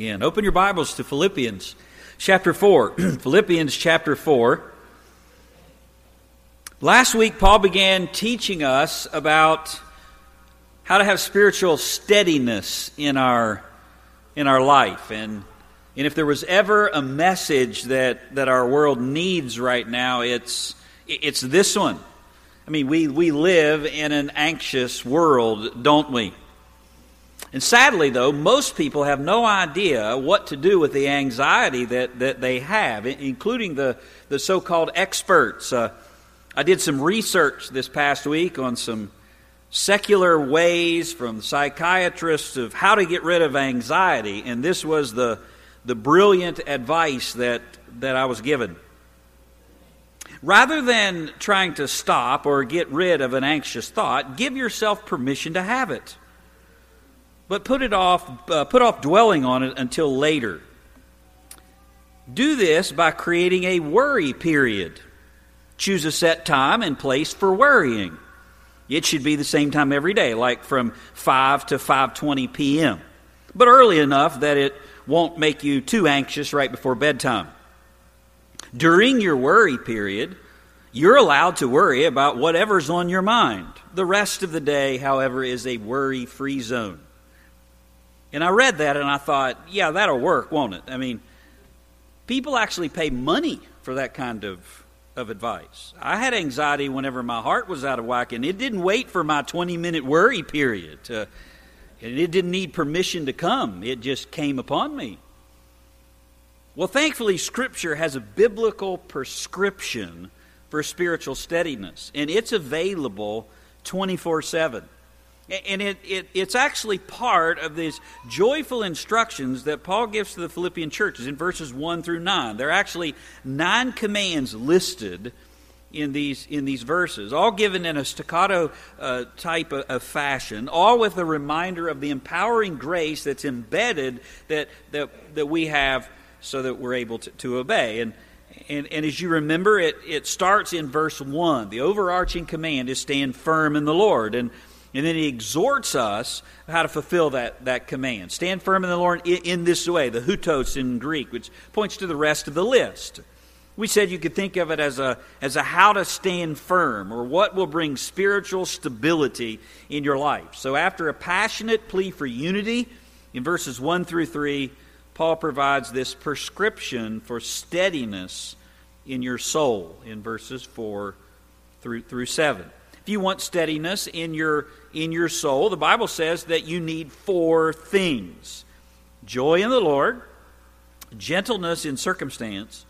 And open your Bibles to Philippians chapter 4. Philippians chapter 4. Last week, Paul began teaching us about how to have spiritual steadiness in our, in our life. And, and if there was ever a message that, that our world needs right now, it's, it's this one. I mean, we, we live in an anxious world, don't we? And sadly, though, most people have no idea what to do with the anxiety that, that they have, including the, the so called experts. Uh, I did some research this past week on some secular ways from psychiatrists of how to get rid of anxiety, and this was the, the brilliant advice that, that I was given. Rather than trying to stop or get rid of an anxious thought, give yourself permission to have it but put it off, uh, put off dwelling on it until later. Do this by creating a worry period. Choose a set time and place for worrying. It should be the same time every day, like from 5 to 5:20 p.m. But early enough that it won't make you too anxious right before bedtime. During your worry period, you're allowed to worry about whatever's on your mind. The rest of the day, however, is a worry-free zone. And I read that and I thought, yeah, that'll work, won't it? I mean, people actually pay money for that kind of, of advice. I had anxiety whenever my heart was out of whack, and it didn't wait for my 20 minute worry period. To, and it didn't need permission to come, it just came upon me. Well, thankfully, Scripture has a biblical prescription for spiritual steadiness, and it's available 24 7. And it, it, it's actually part of these joyful instructions that Paul gives to the Philippian churches in verses 1 through 9. There are actually nine commands listed in these, in these verses, all given in a staccato uh, type of, of, fashion, all with a reminder of the empowering grace that's embedded that, that, that we have so that we're able to, to obey. And, and, and as you remember, it, it starts in verse 1. The overarching command is stand firm in the Lord. And and then he exhorts us how to fulfill that, that command. Stand firm in the Lord in, in this way, the hutos in Greek, which points to the rest of the list. We said you could think of it as a, as a how to stand firm or what will bring spiritual stability in your life. So, after a passionate plea for unity in verses 1 through 3, Paul provides this prescription for steadiness in your soul in verses 4 through, through 7. If you want steadiness in your, in your soul, the Bible says that you need four things joy in the Lord, gentleness in circumstance,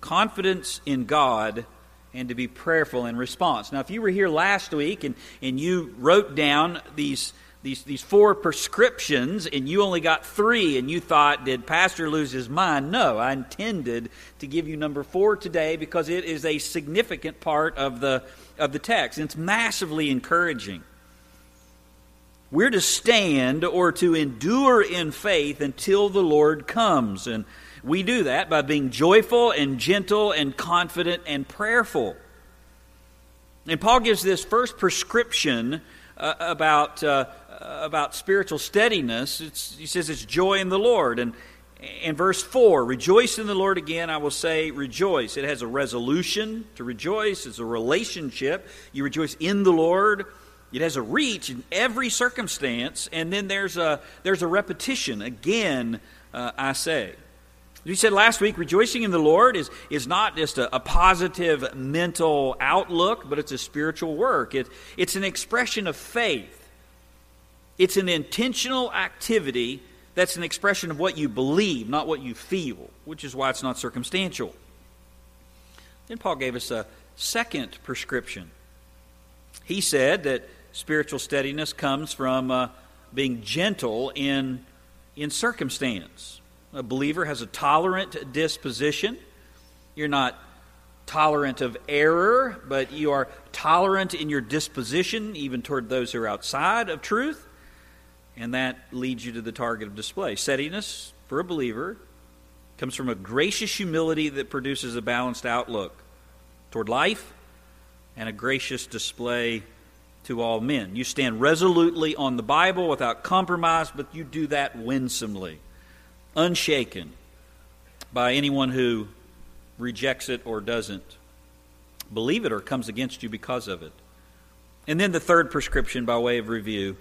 confidence in God, and to be prayerful in response. Now, if you were here last week and, and you wrote down these, these, these four prescriptions and you only got three and you thought, did Pastor lose his mind? No, I intended to give you number four today because it is a significant part of the, of the text. And it's massively encouraging. We're to stand or to endure in faith until the Lord comes. And we do that by being joyful and gentle and confident and prayerful. And Paul gives this first prescription uh, about, uh, about spiritual steadiness. It's, he says it's joy in the Lord. And in verse 4, rejoice in the Lord again, I will say rejoice. It has a resolution to rejoice, it's a relationship. You rejoice in the Lord. It has a reach in every circumstance, and then there's a, there's a repetition. Again, uh, I say. We said last week, rejoicing in the Lord is, is not just a, a positive mental outlook, but it's a spiritual work. It, it's an expression of faith, it's an intentional activity that's an expression of what you believe, not what you feel, which is why it's not circumstantial. Then Paul gave us a second prescription. He said that spiritual steadiness comes from uh, being gentle in, in circumstance. A believer has a tolerant disposition. You're not tolerant of error, but you are tolerant in your disposition, even toward those who are outside of truth and that leads you to the target of display. Steadiness for a believer comes from a gracious humility that produces a balanced outlook toward life and a gracious display to all men. You stand resolutely on the Bible without compromise, but you do that winsomely. unshaken by anyone who rejects it or doesn't believe it or comes against you because of it. And then the third prescription, by way of review,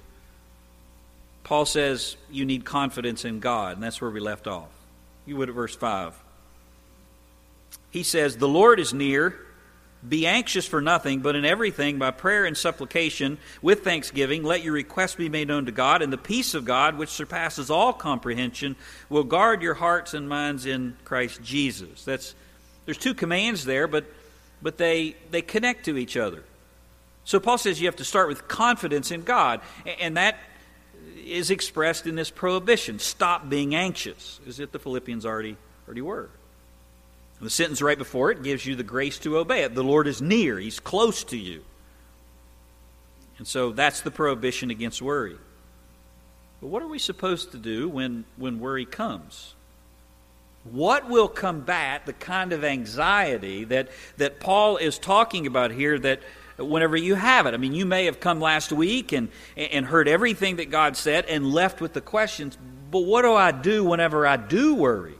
Paul says you need confidence in God, and that's where we left off. You would at verse 5. He says, The Lord is near. Be anxious for nothing, but in everything, by prayer and supplication, with thanksgiving, let your requests be made known to God, and the peace of God, which surpasses all comprehension, will guard your hearts and minds in Christ Jesus. That's there's two commands there, but but they they connect to each other. So Paul says you have to start with confidence in God, and that is expressed in this prohibition: stop being anxious, as if the Philippians already already were. The sentence right before it gives you the grace to obey it. The Lord is near, He's close to you. And so that's the prohibition against worry. But what are we supposed to do when, when worry comes? What will combat the kind of anxiety that, that Paul is talking about here that whenever you have it? I mean, you may have come last week and, and heard everything that God said and left with the questions, but what do I do whenever I do worry?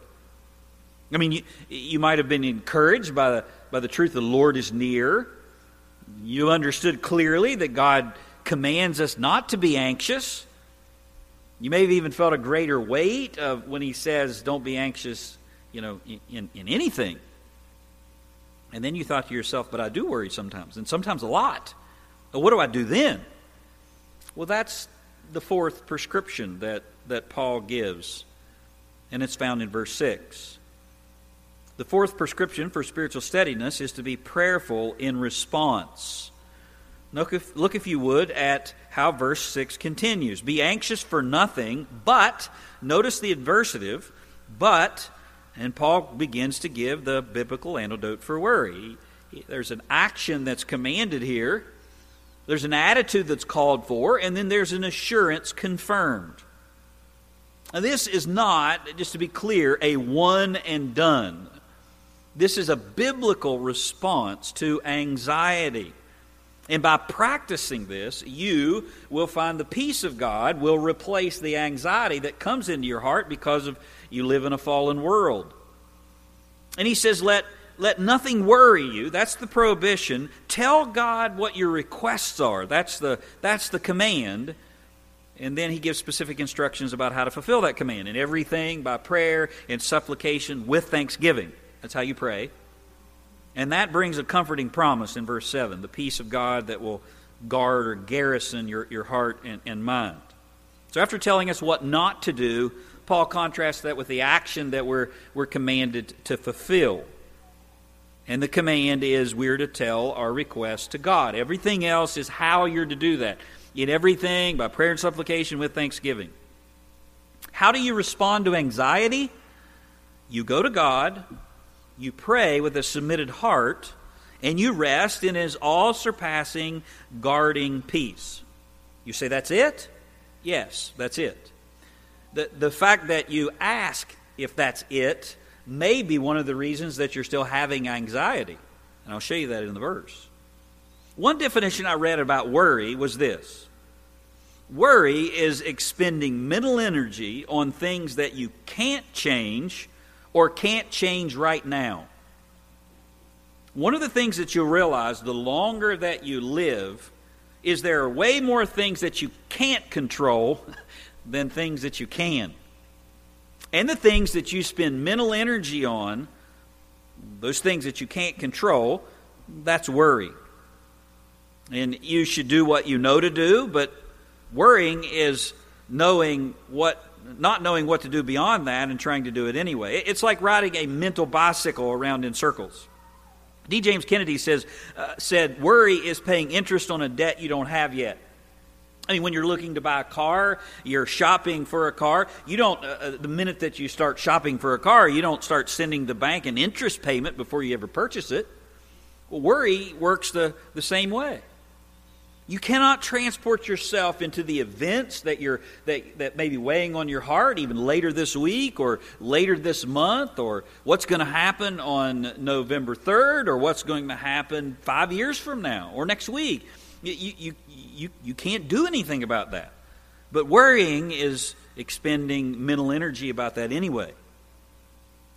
I mean, you, you might have been encouraged by the, by the truth the Lord is near. You understood clearly that God commands us not to be anxious. You may have even felt a greater weight of when He says, "Don't be anxious," you know, in, in anything. And then you thought to yourself, "But I do worry sometimes, and sometimes a lot." Well, what do I do then? Well, that's the fourth prescription that that Paul gives, and it's found in verse six. The fourth prescription for spiritual steadiness is to be prayerful in response. Look if, look, if you would, at how verse 6 continues. Be anxious for nothing, but, notice the adversative, but, and Paul begins to give the biblical antidote for worry. There's an action that's commanded here, there's an attitude that's called for, and then there's an assurance confirmed. Now, this is not, just to be clear, a one and done. This is a biblical response to anxiety. And by practicing this, you will find the peace of God will replace the anxiety that comes into your heart because of you live in a fallen world. And he says, let, let nothing worry you. That's the prohibition. Tell God what your requests are. That's the, that's the command. And then he gives specific instructions about how to fulfill that command. And everything by prayer and supplication with thanksgiving. That's how you pray. And that brings a comforting promise in verse 7 the peace of God that will guard or garrison your, your heart and, and mind. So, after telling us what not to do, Paul contrasts that with the action that we're, we're commanded to fulfill. And the command is we're to tell our requests to God. Everything else is how you're to do that. In everything, by prayer and supplication with thanksgiving. How do you respond to anxiety? You go to God, you pray with a submitted heart, and you rest in His all surpassing, guarding peace. You say, That's it? Yes, that's it. The, the fact that you ask if that's it may be one of the reasons that you're still having anxiety. And I'll show you that in the verse. One definition I read about worry was this worry is expending mental energy on things that you can't change or can't change right now. One of the things that you'll realize the longer that you live is there are way more things that you can't control than things that you can. And the things that you spend mental energy on, those things that you can't control, that's worry. And you should do what you know to do, but worrying is knowing what not knowing what to do beyond that and trying to do it anyway. It's like riding a mental bicycle around in circles. D. James Kennedy says, uh, said, Worry is paying interest on a debt you don't have yet. I mean, when you're looking to buy a car, you're shopping for a car. You don't, uh, uh the minute that you start shopping for a car, you don't start sending the bank an interest payment before you ever purchase it. Well, worry works the, the same way. You cannot transport yourself into the events that you're that, that may be weighing on your heart even later this week or later this month or what's going to happen on November 3rd or what's going to happen five years from now or next week. You, you, you, you can't do anything about that. But worrying is, expending mental energy about that anyway.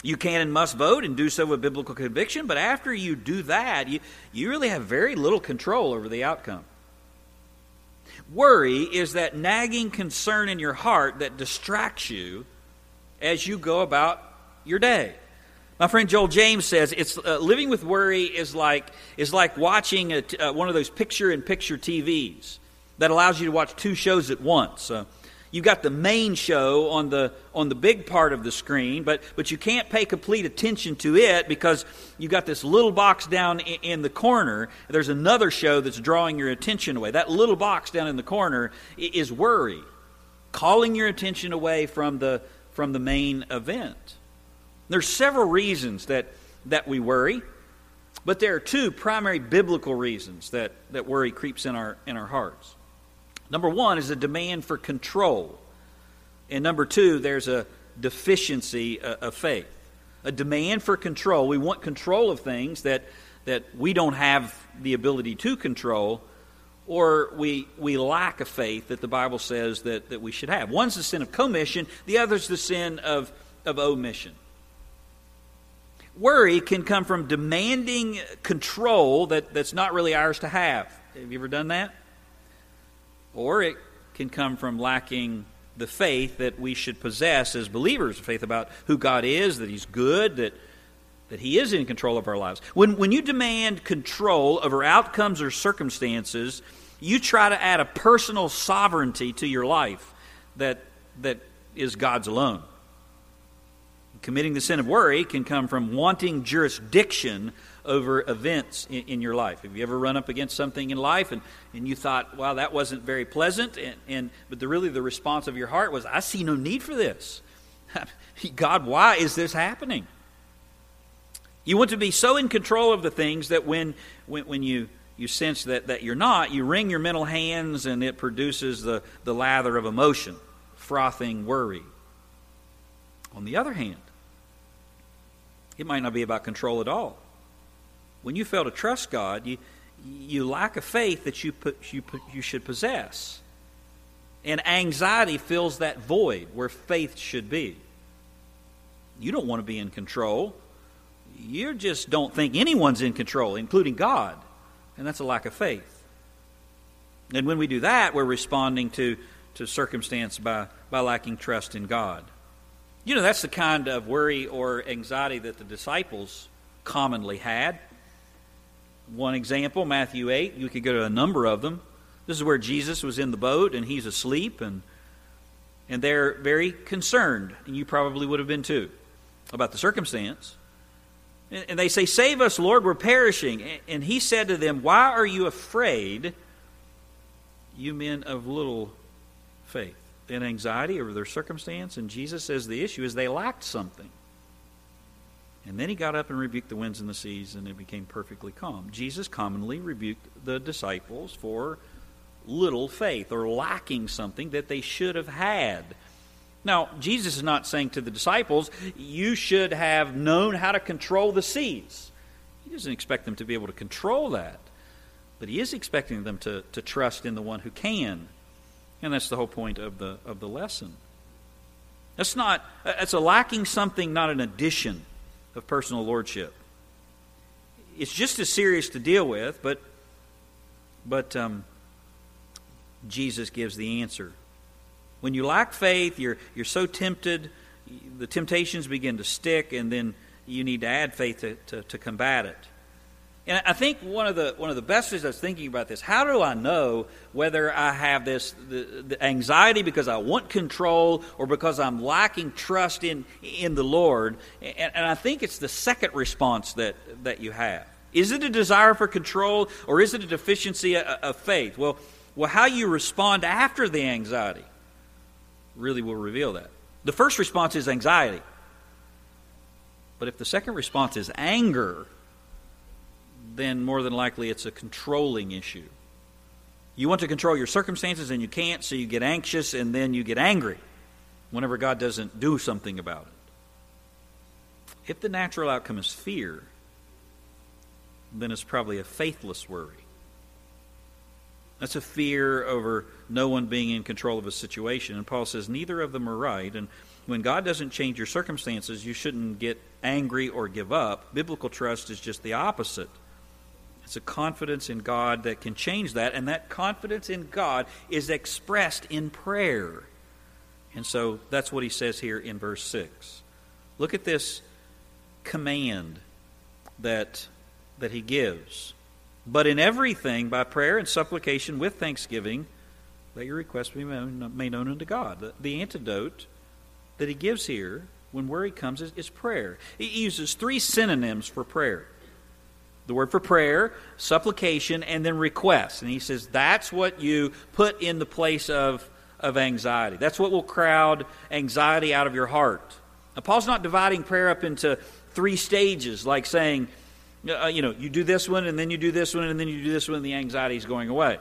You can and must vote and do so with biblical conviction, but after you do that, you, you really have very little control over the outcome. Worry is that nagging concern in your heart that distracts you as you go about your day. My friend Joel James says it's uh, living with worry is like is like watching a, uh, one of those picture-in-picture TVs that allows you to watch two shows at once. Uh, you've got the main show on the on the big part of the screen, but but you can't pay complete attention to it because you've got this little box down in, in the corner. There's another show that's drawing your attention away. That little box down in the corner is worry, calling your attention away from the from the main event. There's several reasons that, that we worry, but there are two primary biblical reasons that, that worry creeps in our, in our hearts. Number one is a demand for control. And number two, there's a deficiency uh, of faith. A demand for control. We want control of things that, that we don't have the ability to control, or we, we lack a faith that the Bible says that, that we should have. One's the sin of commission, the other's the sin of, of omission. Worry can come from demanding control that, that's not really ours to have. Have you ever done that? Or it can come from lacking the faith that we should possess as believers, faith about who God is, that He's good, that, that He is in control of our lives. When, when you demand control over outcomes or circumstances, you try to add a personal sovereignty to your life that, that is God's alone committing the sin of worry can come from wanting jurisdiction over events in, in, your life. Have you ever run up against something in life and, and you thought, wow, that wasn't very pleasant? And, and but the, really the response of your heart was, I see no need for this. God, why is this happening? You want to be so in control of the things that when, when, when you, you sense that, that you're not, you wring your mental hands and it produces the, the lather of emotion, frothing worry. On the other hand, it might not be about control at all. When you fail to trust God, you, you lack a faith that you, put, you, put, you should possess. And anxiety fills that void where faith should be. You don't want to be in control. You just don't think anyone's in control, including God. And that's a lack of faith. And when we do that, we're responding to, to circumstance by, by lacking trust in God. You know, that's the kind of worry or anxiety that the disciples commonly had. One example, Matthew 8, you could go to a number of them. This is where Jesus was in the boat and he's asleep, and, and they're very concerned, and you probably would have been too, about the circumstance. And, and they say, Save us, Lord, we're perishing. And, and he said to them, Why are you afraid, you men of little faith? In anxiety over their circumstance, and Jesus says the issue is they lacked something. And then he got up and rebuked the winds and the seas, and it became perfectly calm. Jesus commonly rebuked the disciples for little faith or lacking something that they should have had. Now, Jesus is not saying to the disciples, you should have known how to control the seas. He doesn't expect them to be able to control that. But he is expecting them to, to trust in the one who can and that's the whole point of the, of the lesson. That's not, that's a lacking something, not an addition of personal lordship. It's just as serious to deal with, but, but um, Jesus gives the answer. When you lack faith, you're, you're so tempted, the temptations begin to stick, and then you need to add faith to, to, to combat it. And I think one of the one of the best things I was thinking about this. How do I know whether I have this the, the anxiety because I want control or because I'm lacking trust in in the Lord? And, and I think it's the second response that that you have. Is it a desire for control or is it a deficiency of, of faith? Well, well, how you respond after the anxiety really will reveal that. The first response is anxiety. But if the second response is anger, then more than likely it's a controlling issue. You want to control your circumstances and you can't, so you get anxious and then you get angry whenever God doesn't do something about it. If the natural outcome is fear, then it's probably a faithless worry. That's a fear over no one being in control of a situation. And Paul says neither of them are right. And when God doesn't change your circumstances, you shouldn't get angry or give up. Biblical trust is just the opposite. It's a confidence in God that can change that, and that confidence in God is expressed in prayer. And so that's what he says here in verse 6. Look at this command that, that he gives. But in everything, by prayer and supplication with thanksgiving, let your requests be made known unto God. The, the antidote that he gives here when worry comes is, is prayer. He uses three synonyms for prayer the word for prayer, supplication, and then request. And he says that's what you put in the place of, of anxiety. That's what will crowd anxiety out of your heart. Now, Paul's not dividing prayer up into three stages, like saying, uh, you know, you do this one, and then you do this one, and then you do this one, and the anxiety is going away.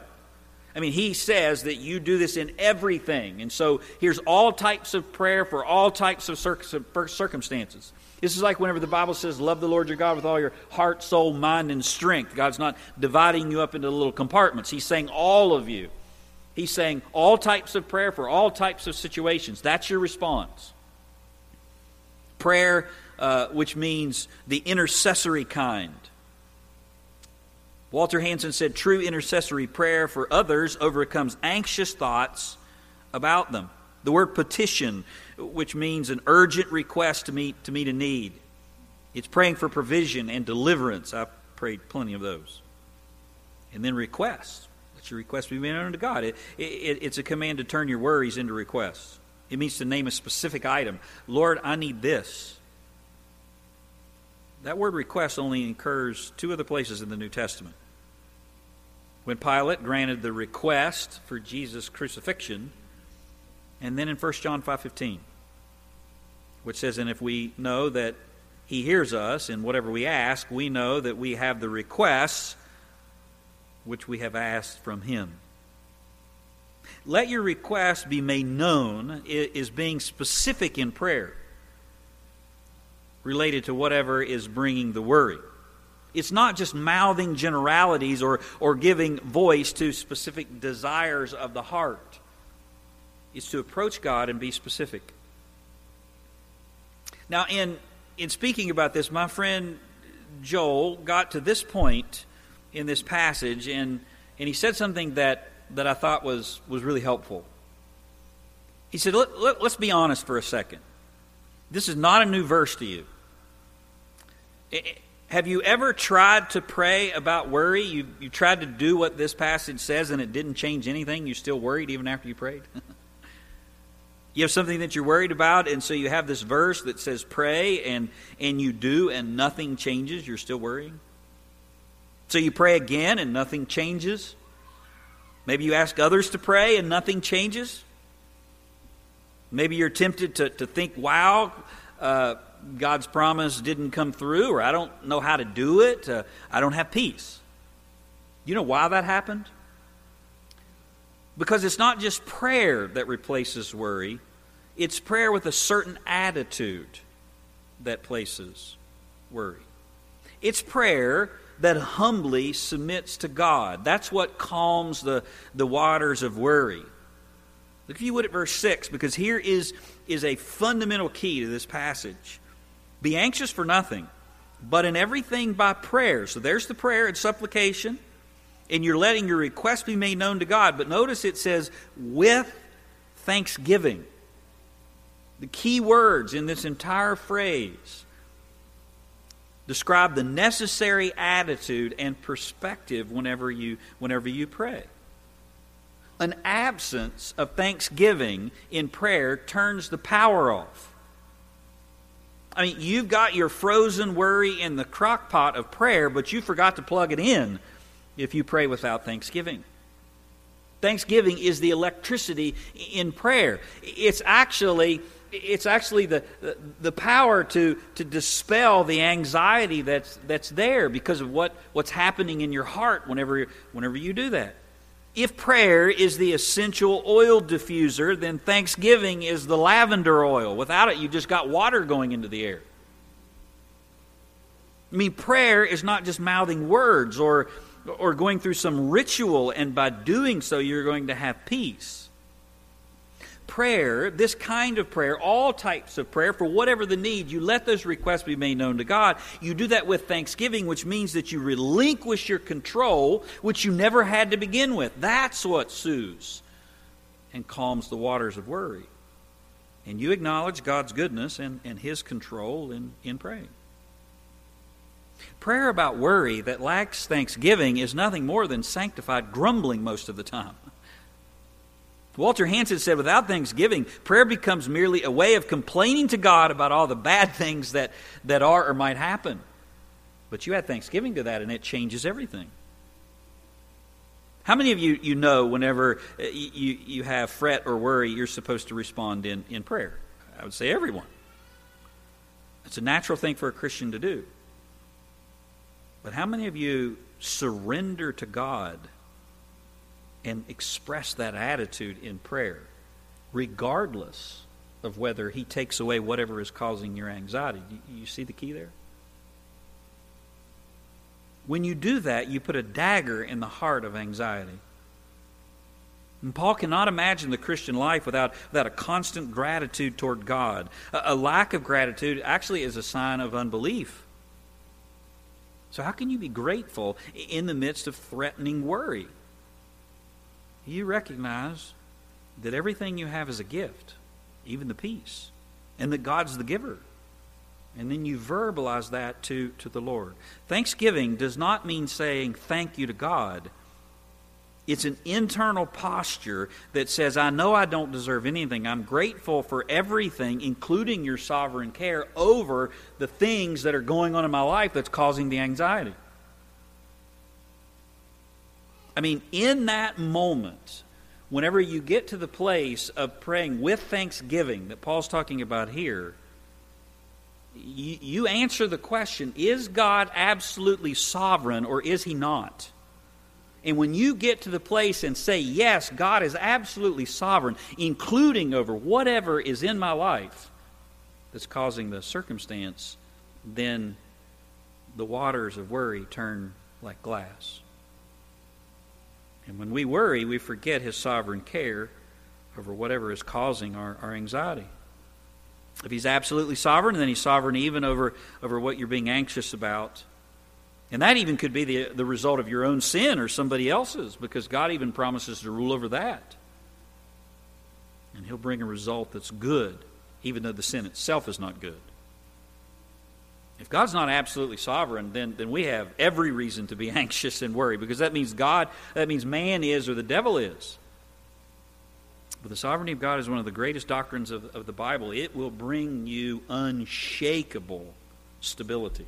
I mean, he says that you do this in everything. And so here's all types of prayer for all types of circumstances. This is like whenever the Bible says, Love the Lord your God with all your heart, soul, mind, and strength. God's not dividing you up into little compartments. He's saying all of you. He's saying all types of prayer for all types of situations. That's your response. Prayer, uh, which means the intercessory kind. Walter Hansen said true intercessory prayer for others overcomes anxious thoughts about them. The word petition, which means an urgent request to meet, to meet a need. It's praying for provision and deliverance. I've prayed plenty of those. And then request. Let your request be made known to God. It, it, it's a command to turn your worries into requests. It means to name a specific item. Lord, I need this. That word request only occurs two other places in the New Testament. When Pilate granted the request for Jesus' crucifixion, and then in 1 John 5:15, which says, "And if we know that he hears us in whatever we ask, we know that we have the requests which we have asked from him." Let your request be made known is being specific in prayer related to whatever is bringing the worry. It's not just mouthing generalities or, or giving voice to specific desires of the heart. It's to approach God and be specific. Now, in, in speaking about this, my friend Joel got to this point in this passage, and, and he said something that, that I thought was, was really helpful. He said, let, let, Let's be honest for a second. This is not a new verse to you. Have you ever tried to pray about worry? You, you tried to do what this passage says and it didn't change anything? You still worried even after you prayed? you have something that you're worried about, and so you have this verse that says pray, and, and you do, and nothing changes. You're still worrying? So you pray again, and nothing changes? Maybe you ask others to pray, and nothing changes? Maybe you're tempted to, to think, wow, uh, God's promise didn't come through, or I don't know how to do it, uh, I don't have peace. You know why that happened? Because it's not just prayer that replaces worry, it's prayer with a certain attitude that places worry. It's prayer that humbly submits to God. That's what calms the, the waters of worry. Look, if you would, at verse 6, because here is, is a fundamental key to this passage. Be anxious for nothing, but in everything by prayer. So there's the prayer and supplication, and you're letting your request be made known to God. But notice it says, with thanksgiving. The key words in this entire phrase describe the necessary attitude and perspective whenever you, whenever you pray. An absence of thanksgiving in prayer turns the power off. I mean, you've got your frozen worry in the crock pot of prayer, but you forgot to plug it in if you pray without thanksgiving. Thanksgiving is the electricity in prayer. It's actually it's actually the, the, power to, to dispel the anxiety that's, that's there because of what, what's happening in your heart whenever, whenever you do that. If prayer is the essential oil diffuser, then thanksgiving is the lavender oil. Without it, you've just got water going into the air. I mean, prayer is not just mouthing words or, or going through some ritual, and by doing so, you're going to have peace. Prayer, this kind of prayer, all types of prayer, for whatever the need, you let those requests be made known to God. You do that with thanksgiving, which means that you relinquish your control, which you never had to begin with. That's what soothes and calms the waters of worry. And you acknowledge God's goodness and, and His control in, in praying. Prayer about worry that lacks thanksgiving is nothing more than sanctified grumbling most of the time. Walter Hansen said, without thanksgiving, prayer becomes merely a way of complaining to God about all the bad things that, that are or might happen. But you add thanksgiving to that, and it changes everything. How many of you, you know whenever uh, you, you have fret or worry, you're supposed to respond in, in prayer? I would say everyone. It's a natural thing for a Christian to do. But how many of you surrender to God and express that attitude in prayer, regardless of whether He takes away whatever is causing your anxiety? You, you see the key there? When you do that, you put a dagger in the heart of anxiety. And Paul cannot imagine the Christian life without, without a constant gratitude toward God. A, a lack of gratitude actually is a sign of unbelief. So, how can you be grateful in the midst of threatening worry? You recognize that everything you have is a gift, even the peace, and that God's the giver. And then you verbalize that to, to the Lord. Thanksgiving does not mean saying thank you to God. It's an internal posture that says, I know I don't deserve anything. I'm grateful for everything, including your sovereign care over the things that are going on in my life that's causing the anxiety. I mean, in that moment, whenever you get to the place of praying with thanksgiving that Paul's talking about here, you, answer the question is God absolutely sovereign or is he not? And when you get to the place and say, Yes, God is absolutely sovereign, including over whatever is in my life that's causing the circumstance, then the waters of worry turn like glass. And when we worry, we forget His sovereign care over whatever is causing our, our anxiety. If He's absolutely sovereign, then He's sovereign even over, over what you're being anxious about. And that even could be the, the result of your own sin or somebody else's, because God even promises to rule over that. And He'll bring a result that's good, even though the sin itself is not good. If God's not absolutely sovereign, then, then we have every reason to be anxious and worry because that means God, that means man is or the devil is. But the sovereignty of God is one of the greatest doctrines of, of the Bible. It will bring you unshakable stability.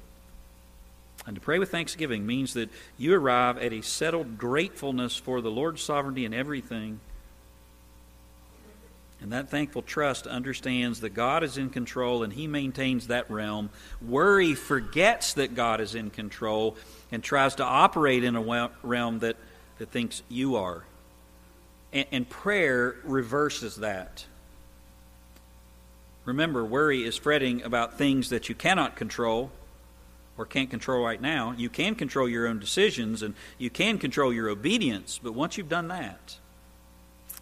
And to pray with thanksgiving means that you arrive at a settled gratefulness for the Lord's sovereignty in everything and that thankful trust understands that God is in control and He maintains that realm. Worry forgets that God is in control and tries to operate in a realm that, that thinks you are. And, and prayer reverses that. Remember, worry is fretting about things that you cannot control or can't control right now. You can control your own decisions and you can control your obedience, but once you've done that,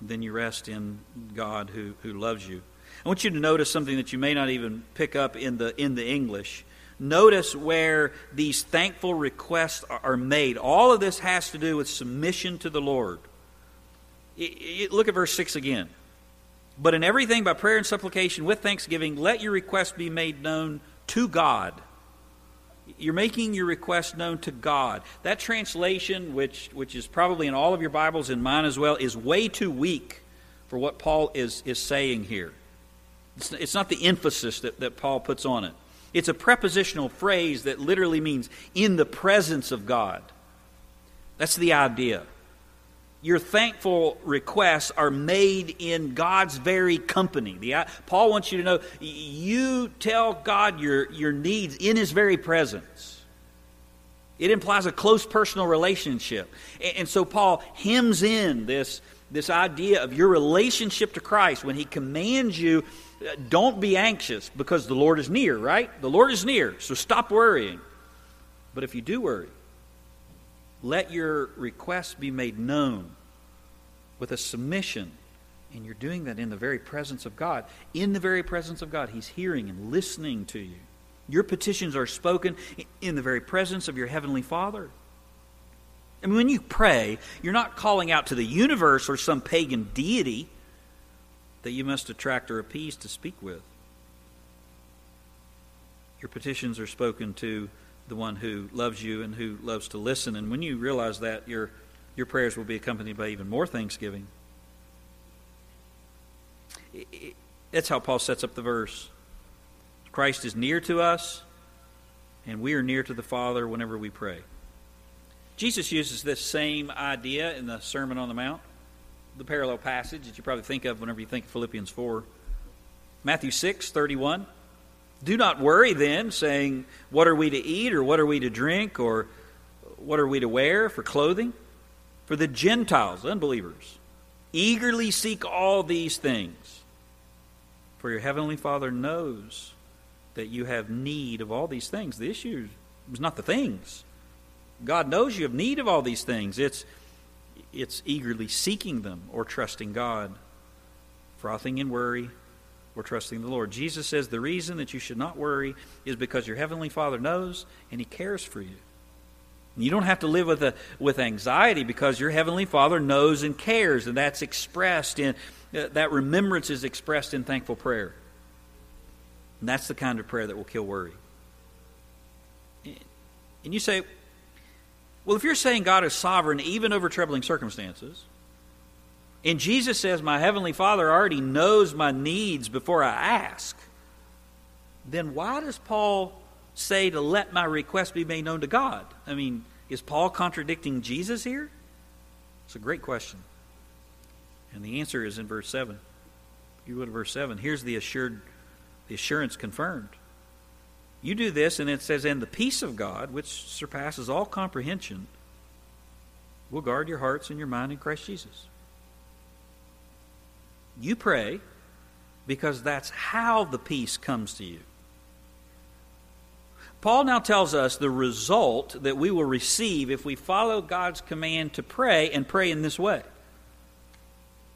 then you rest in God who, who loves you. I want you to notice something that you may not even pick up in the, in the English. Notice where these thankful requests are made. All of this has to do with submission to the Lord. Look at verse 6 again. But in everything by prayer and supplication with thanksgiving, let your requests be made known to God. You're making your request known to God. That translation, which, which is probably in all of your Bibles and mine as well, is way too weak for what Paul is, is saying here. It's, it's not the emphasis that, that Paul puts on it. It's a prepositional phrase that literally means in the presence of God. That's the idea your thankful requests are made in God's very company. The, uh, Paul wants you to know you tell God your, your needs in His very presence. It implies a close personal relationship. And, and so Paul hems in this, this idea of your relationship to Christ when he commands you uh, don't be anxious because the Lord is near, right? The Lord is near, so stop worrying. But if you do worry, let your requests be made known with a submission. And you're doing that in the very presence of God. In the very presence of God, He's hearing and listening to you. Your petitions are spoken in the very presence of your Heavenly Father. I mean, when you pray, you're not calling out to the universe or some pagan deity that you must attract or appease to speak with. Your petitions are spoken to the one who loves you and who loves to listen. And when you realize that, your, your prayers will be accompanied by even more thanksgiving. That's how Paul sets up the verse. Christ is near to us, and we are near to the Father whenever we pray. Jesus uses this same idea in the Sermon on the Mount, the parallel passage that you probably think of whenever you think of Philippians 4. Matthew 6, 31. Do not worry then, saying, What are we to eat, or what are we to drink, or what are we to wear for clothing? For the Gentiles, unbelievers, eagerly seek all these things. For your heavenly Father knows that you have need of all these things. The issue is not the things. God knows you have need of all these things. It's, it's eagerly seeking them or trusting God, frothing in worry or trusting the Lord. Jesus says the reason that you should not worry is because your Heavenly Father knows and He cares for you. You don't have to live with, a, with anxiety because your Heavenly Father knows and cares, and that's expressed in, uh, that remembrance is expressed in thankful prayer. And that's the kind of prayer that will kill worry. And you say, well, if you're saying God is sovereign even over troubling circumstances, and Jesus says, My Heavenly Father already knows my needs before I ask, then why does Paul say to let my request be made known to God? I mean, is Paul contradicting Jesus here? It's a great question. And the answer is in verse 7. You go to verse 7. Here's the assured the assurance confirmed. You do this, and it says, And the peace of God, which surpasses all comprehension, will guard your hearts and your mind in Christ Jesus. You pray because that's how the peace comes to you. Paul now tells us the result that we will receive if we follow God's command to pray and pray in this way.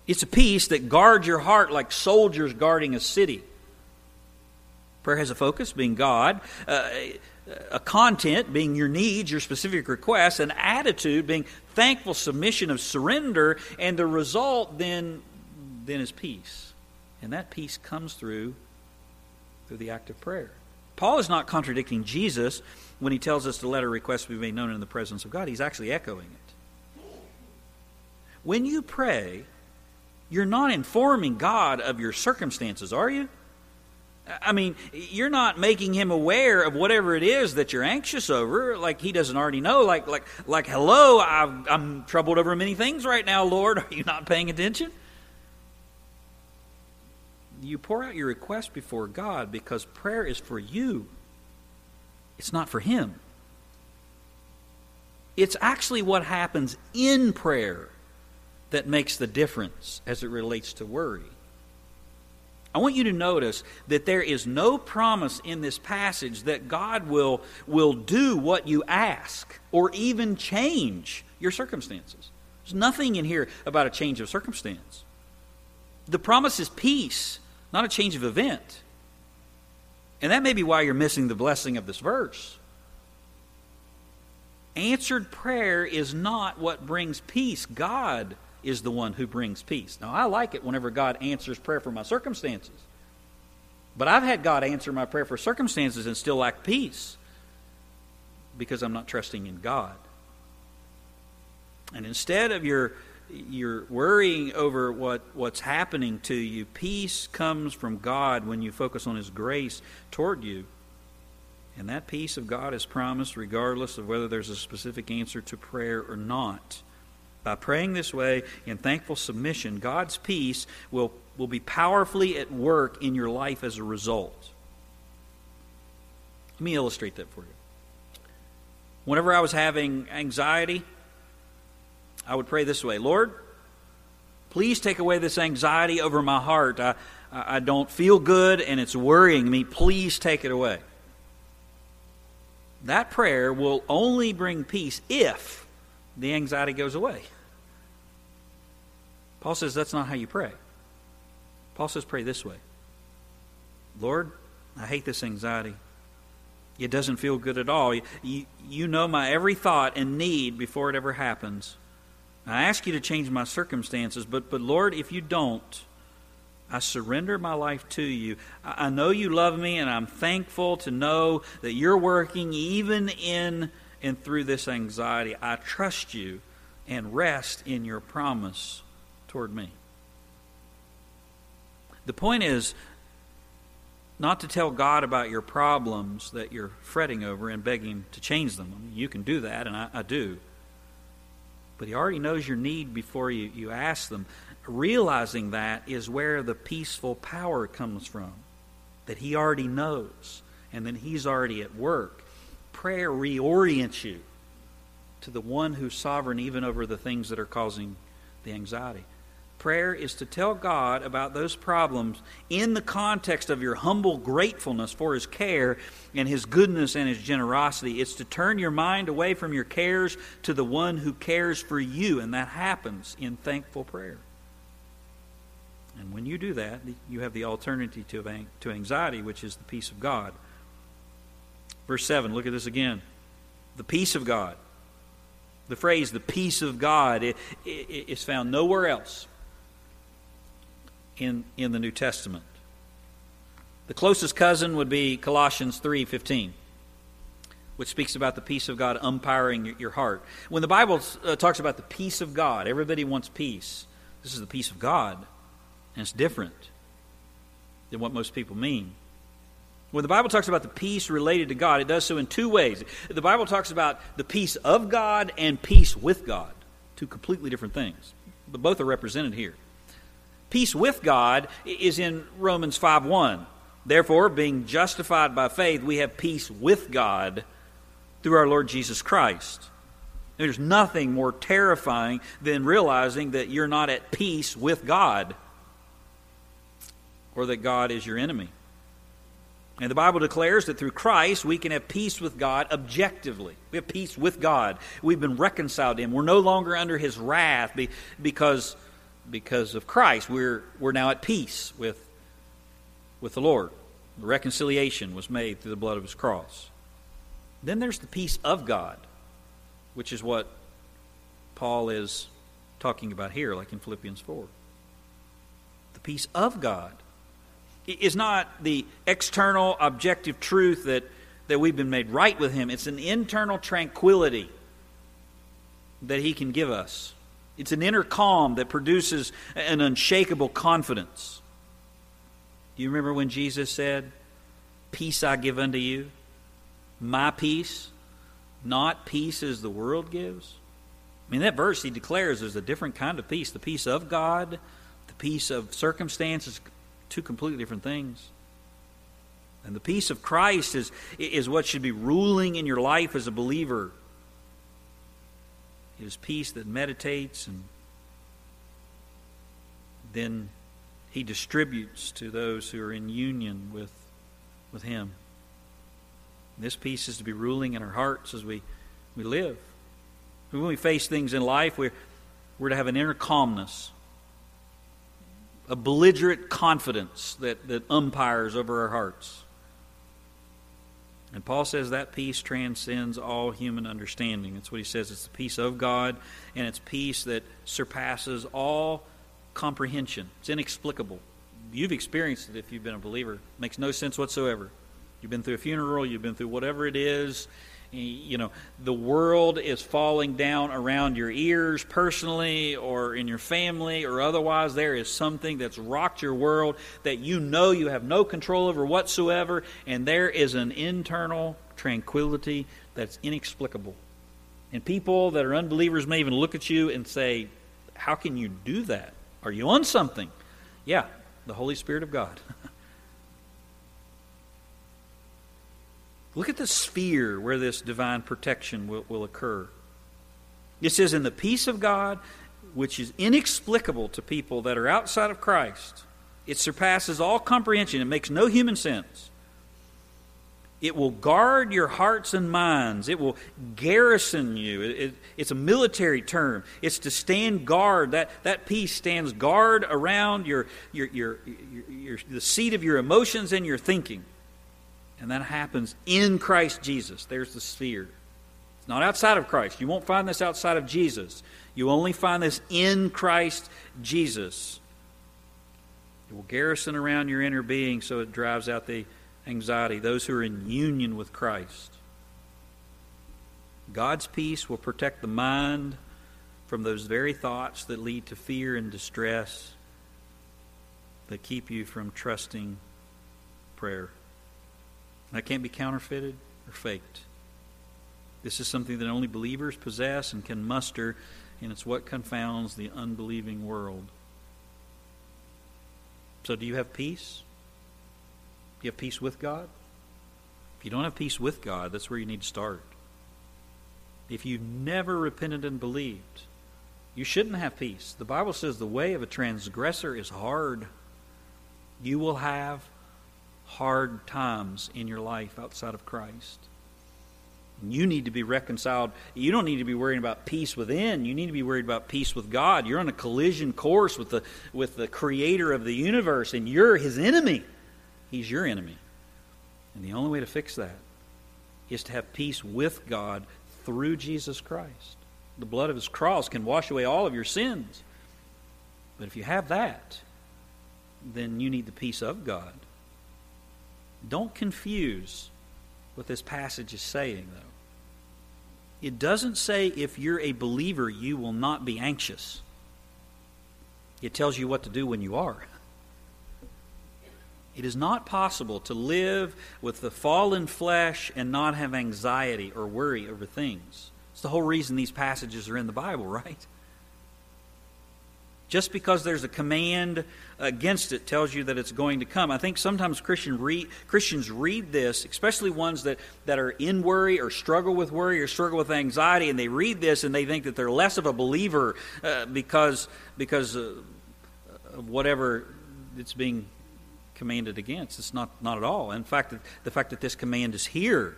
It's a peace that guards your heart like soldiers guarding a city. Prayer has a focus, being God, uh, a content, being your needs, your specific requests, an attitude, being thankful submission of surrender, and the result then, then is peace. And that peace comes through through the act of prayer. Paul is not contradicting Jesus when he tells us to let our requests be made known in the presence of God. He's actually echoing it. When you pray, you're not informing God of your circumstances, are you? I mean, you're not making him aware of whatever it is that you're anxious over, like he doesn't already know. Like, like, like, hello, i am troubled over many things right now, Lord. Are you not paying attention? You pour out your request before God because prayer is for you. It's not for him. It's actually what happens in prayer that makes the difference as it relates to worry. I want you to notice that there is no promise in this passage that God will, will do what you ask or even change your circumstances. There's nothing in here about a change of circumstance. The promise is peace, not a change of event. And that may be why you're missing the blessing of this verse. Answered prayer is not what brings peace. God is the one who brings peace. Now, I like it whenever God answers prayer for my circumstances. But I've had God answer my prayer for circumstances and still lack peace because I'm not trusting in God. And instead of your you're worrying over what, what's happening to you. Peace comes from God when you focus on His grace toward you. And that peace of God is promised regardless of whether there's a specific answer to prayer or not. By praying this way in thankful submission, God's peace will, will be powerfully at work in your life as a result. Let me illustrate that for you. Whenever I was having anxiety, I would pray this way Lord, please take away this anxiety over my heart. I, I don't feel good and it's worrying me. Please take it away. That prayer will only bring peace if the anxiety goes away. Paul says that's not how you pray. Paul says pray this way Lord, I hate this anxiety. It doesn't feel good at all. You, you know my every thought and need before it ever happens. I ask you to change my circumstances, but, but Lord, if you don't, I surrender my life to you. I, I know you love me, and I'm thankful to know that you're working even in and through this anxiety. I trust you and rest in your promise toward me. The point is not to tell God about your problems that you're fretting over and begging to change them. I mean, you can do that, and I, I, do. But He already knows your need before you, you ask them. Realizing that is where the peaceful power comes from, that He already knows, and then He's already at work. Prayer reorients you to the one who's sovereign even over the things that are causing the anxiety. Prayer is to tell God about those problems in the context of your humble gratefulness for His care and His goodness and His generosity. It's to turn your mind away from your cares to the one who cares for you, and that happens in thankful prayer. And when you do that, you have the alternative to anxiety, which is the peace of God. Verse 7, look at this again. The peace of God. The phrase, the peace of God, it, it, is found nowhere else in, in the New Testament. The closest cousin would be Colossians 3:15, which speaks about the peace of God umpiring your heart. When the Bible uh, talks about the peace of God, everybody wants peace. This is the peace of God, and it's different than what most people mean. When the Bible talks about the peace related to God, it does so in two ways. The Bible talks about the peace of God and peace with God, two completely different things. But both are represented here. Peace with God is in Romans 5 1. Therefore, being justified by faith, we have peace with God through our Lord Jesus Christ. There's nothing more terrifying than realizing that you're not at peace with God or that God is your enemy. And the Bible declares that through Christ we can have peace with God objectively. We have peace with God. We've been reconciled to Him. We're no longer under His wrath because because of Christ, we're, we're now at peace with, with the Lord. The reconciliation was made through the blood of his cross. Then there's the peace of God, which is what Paul is talking about here, like in Philippians 4. The peace of God is not the external objective truth that, that we've been made right with Him, it's an internal tranquility that He can give us. It's an inner calm that produces an unshakable confidence. Do you remember when Jesus said, Peace I give unto you? My peace, not peace as the world gives? I mean, that verse he declares there's a different kind of peace the peace of God, the peace of circumstances, two completely different things. And the peace of Christ is, is what should be ruling in your life as a believer. Is peace that meditates and then he distributes to those who are in union with, with him. This peace is to be ruling in our hearts as we, we live. When we face things in life, we're, we're to have an inner calmness, a belligerent confidence that, that umpires over our hearts. And Paul says that peace transcends all human understanding. That's what he says. It's the peace of God, and it's peace that surpasses all comprehension. It's inexplicable. You've experienced it if you've been a believer. It makes no sense whatsoever. You've been through a funeral, you've been through whatever it is, you know, the world is falling down around your ears personally or in your family or otherwise. There is something that's rocked your world that you know you have no control over whatsoever, and there is an internal tranquility that's inexplicable. And people that are unbelievers may even look at you and say, How can you do that? Are you on something? Yeah, the Holy Spirit of God. Look at the sphere where this divine protection will, will occur. It says, in the peace of God, which is inexplicable to people that are outside of Christ, it surpasses all comprehension. It makes no human sense. It will guard your hearts and minds. It will garrison you. It, it, it's a military term. It's to stand guard. That, that peace stands guard around your, your, your, your, the seat of your emotions and your thinking. And that happens in Christ Jesus. There's the sphere. It's not outside of Christ. You won't find this outside of Jesus. You only find this in Christ Jesus. It will garrison around your inner being so it drives out the anxiety, those who are in union with Christ. God's peace will protect the mind from those very thoughts that lead to fear and distress that keep you from trusting prayer. That can't be counterfeited or faked. This is something that only believers possess and can muster, and it's what confounds the unbelieving world. So, do you have peace? Do you have peace with God? If you don't have peace with God, that's where you need to start. If you've never repented and believed, you shouldn't have peace. The Bible says the way of a transgressor is hard. You will have hard times in your life outside of Christ. You need to be reconciled. You don't need to be worrying about peace within. You need to be worried about peace with God. You're on a collision course with the, with the creator of the universe, and you're his enemy. He's your enemy. And the only way to fix that is to have peace with God through Jesus Christ. The blood of his cross can wash away all of your sins. But if you have that, then you need the peace of God. Don't confuse what this passage is saying, though. It doesn't say if you're a believer, you will not be anxious. It tells you what to do when you are. It is not possible to live with the fallen flesh and not have anxiety or worry over things. It's the whole reason these passages are in the Bible, right? Just because there's a command against it tells you that it's going to come. I think sometimes Christian read, Christians read this, especially ones that, that are in worry or struggle with worry or struggle with anxiety, and they read this and they think that they're less of a believer uh, because, because uh, of whatever it's being commanded against. It's not, not at all. In fact, the fact that this command is here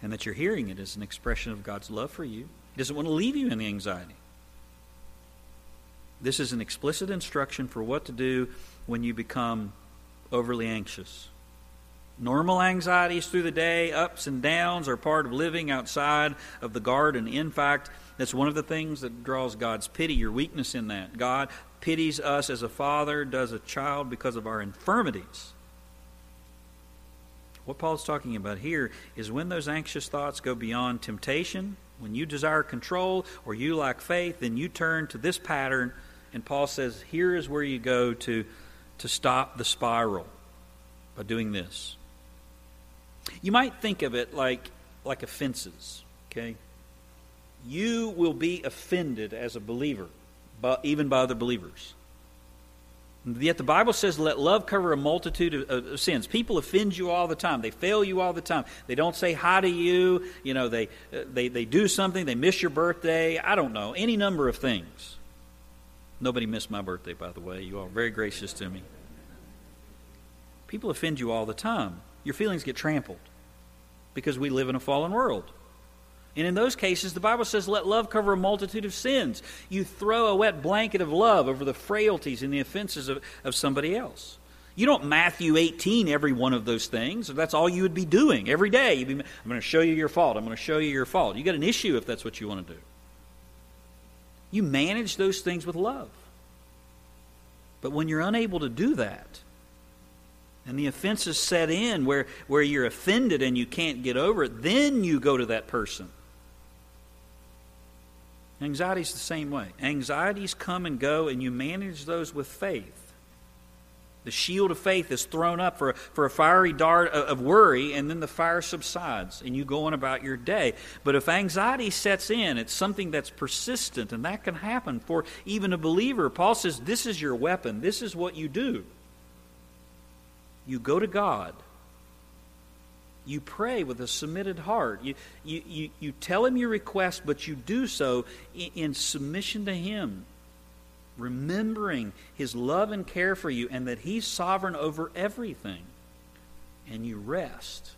and that you're hearing it is an expression of God's love for you. He doesn't want to leave you in anxiety. This is an explicit instruction for what to do when you become overly anxious. Normal anxieties through the day, ups and downs, are part of living outside of the garden. In fact, that's one of the things that draws God's pity, your weakness in that. God pities us as a father does a child because of our infirmities. What Paul's talking about here is when those anxious thoughts go beyond temptation, when you desire control or you lack faith, then you turn to this pattern, and Paul says, here is where you go to, to stop the spiral by doing this. You might think of it like, like offenses, okay? You will be offended as a believer even by other believers. Yet the Bible says, let love cover a multitude of, of, sins. People offend you all the time. They fail you all the time. They don't say hi to you. You know, they, uh, they, they do something. They miss your birthday. I don't know. Any number of things. Nobody missed my birthday, by the way. You are very gracious to me. People offend you all the time. Your feelings get trampled because we live in a fallen world. And in those cases, the Bible says, let love cover a multitude of sins. You throw a wet blanket of love over the frailties and the offenses of, of somebody else. You don't Matthew 18 every one of those things. That's all you would be doing every day. Be, I'm going to show you your fault. I'm going to show you your fault. You got an issue if that's what you want to do. You manage those things with love. But when you're unable to do that, and the offense is set in where, where you're offended and you can't get over it, then you go to that person Anxiety is the same way. Anxieties come and go, and you manage those with faith. The shield of faith is thrown up for, for a fiery dart of worry, and then the fire subsides, and you go on about your day. But if anxiety sets in, it's something that's persistent, and that can happen for even a believer. Paul says, This is your weapon, this is what you do. You go to God you pray with a submitted heart. You, you, you, you tell him your request, but you do so in, in submission to him, remembering his love and care for you and that he's sovereign over everything. And you rest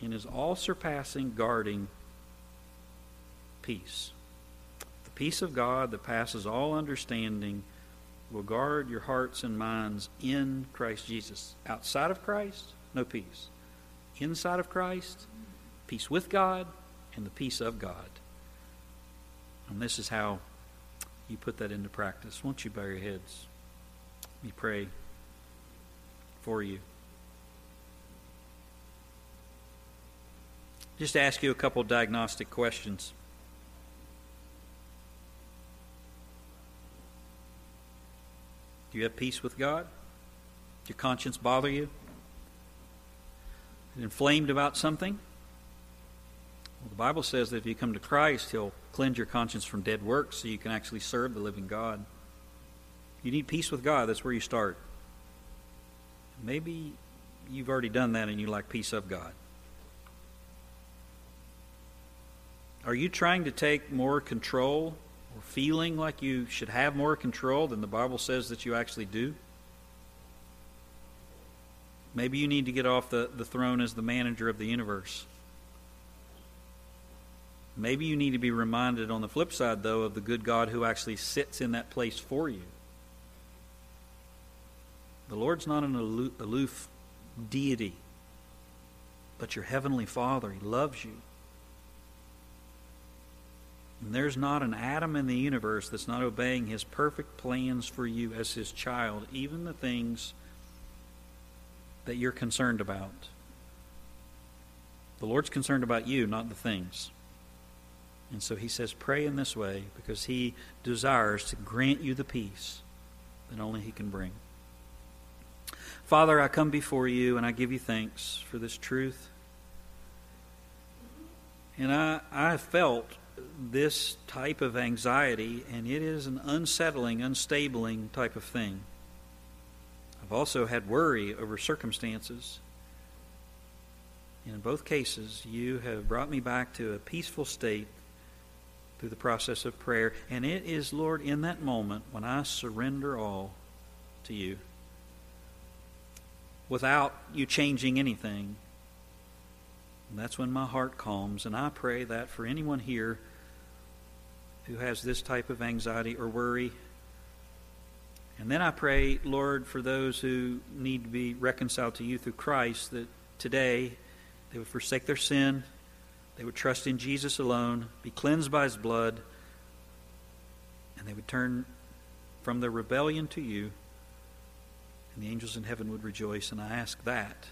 in his all surpassing, guarding peace. The peace of God that passes all understanding will guard your hearts and minds in Christ Jesus. Outside of Christ, no peace. Inside of Christ, peace with God and the peace of God. And this is how you put that into practice. Won't you bow your heads? Me pray for you. Just ask you a couple diagnostic questions. Do you have peace with God? Does your conscience bother you? inflamed about something? Well, the Bible says that if you come to Christ, He'll cleanse your conscience from dead works so you can actually serve the living God. You need peace with God. That's where you start. Maybe you've already done that and you like peace of God. Are you trying to take more control or feeling like you should have more control than the Bible says that you actually do? Maybe you need to get off the, the throne as the manager of the universe. Maybe you need to be reminded on the flip side, though, of the good God who actually sits in that place for you. The Lord's not an aloof deity, but your heavenly Father. He loves you. And there's not an atom in the universe that's not obeying his perfect plans for you as his child, even the things that you're concerned about. The Lord's concerned about you, not the things. And so he says, pray in this way because he desires to grant you the peace that only he can bring. Father, I come before you and I give you thanks for this truth. And I, I felt this type of anxiety, and it is an unsettling, unstabling type of thing. I've also had worry over circumstances. In both cases, you have brought me back to a peaceful state through the process of prayer. And it is, Lord, in that moment when I surrender all to you without you changing anything and that's when my heart calms. And I pray that for anyone here who has this type of anxiety or worry. And then I pray, Lord, for those who need to be reconciled to you through Christ, that today they would forsake their sin, they would trust in Jesus alone, be cleansed by his blood, and they would turn from their rebellion to you, and the angels in heaven would rejoice. And I ask that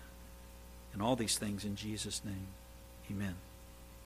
and all these things in Jesus' name. Amen.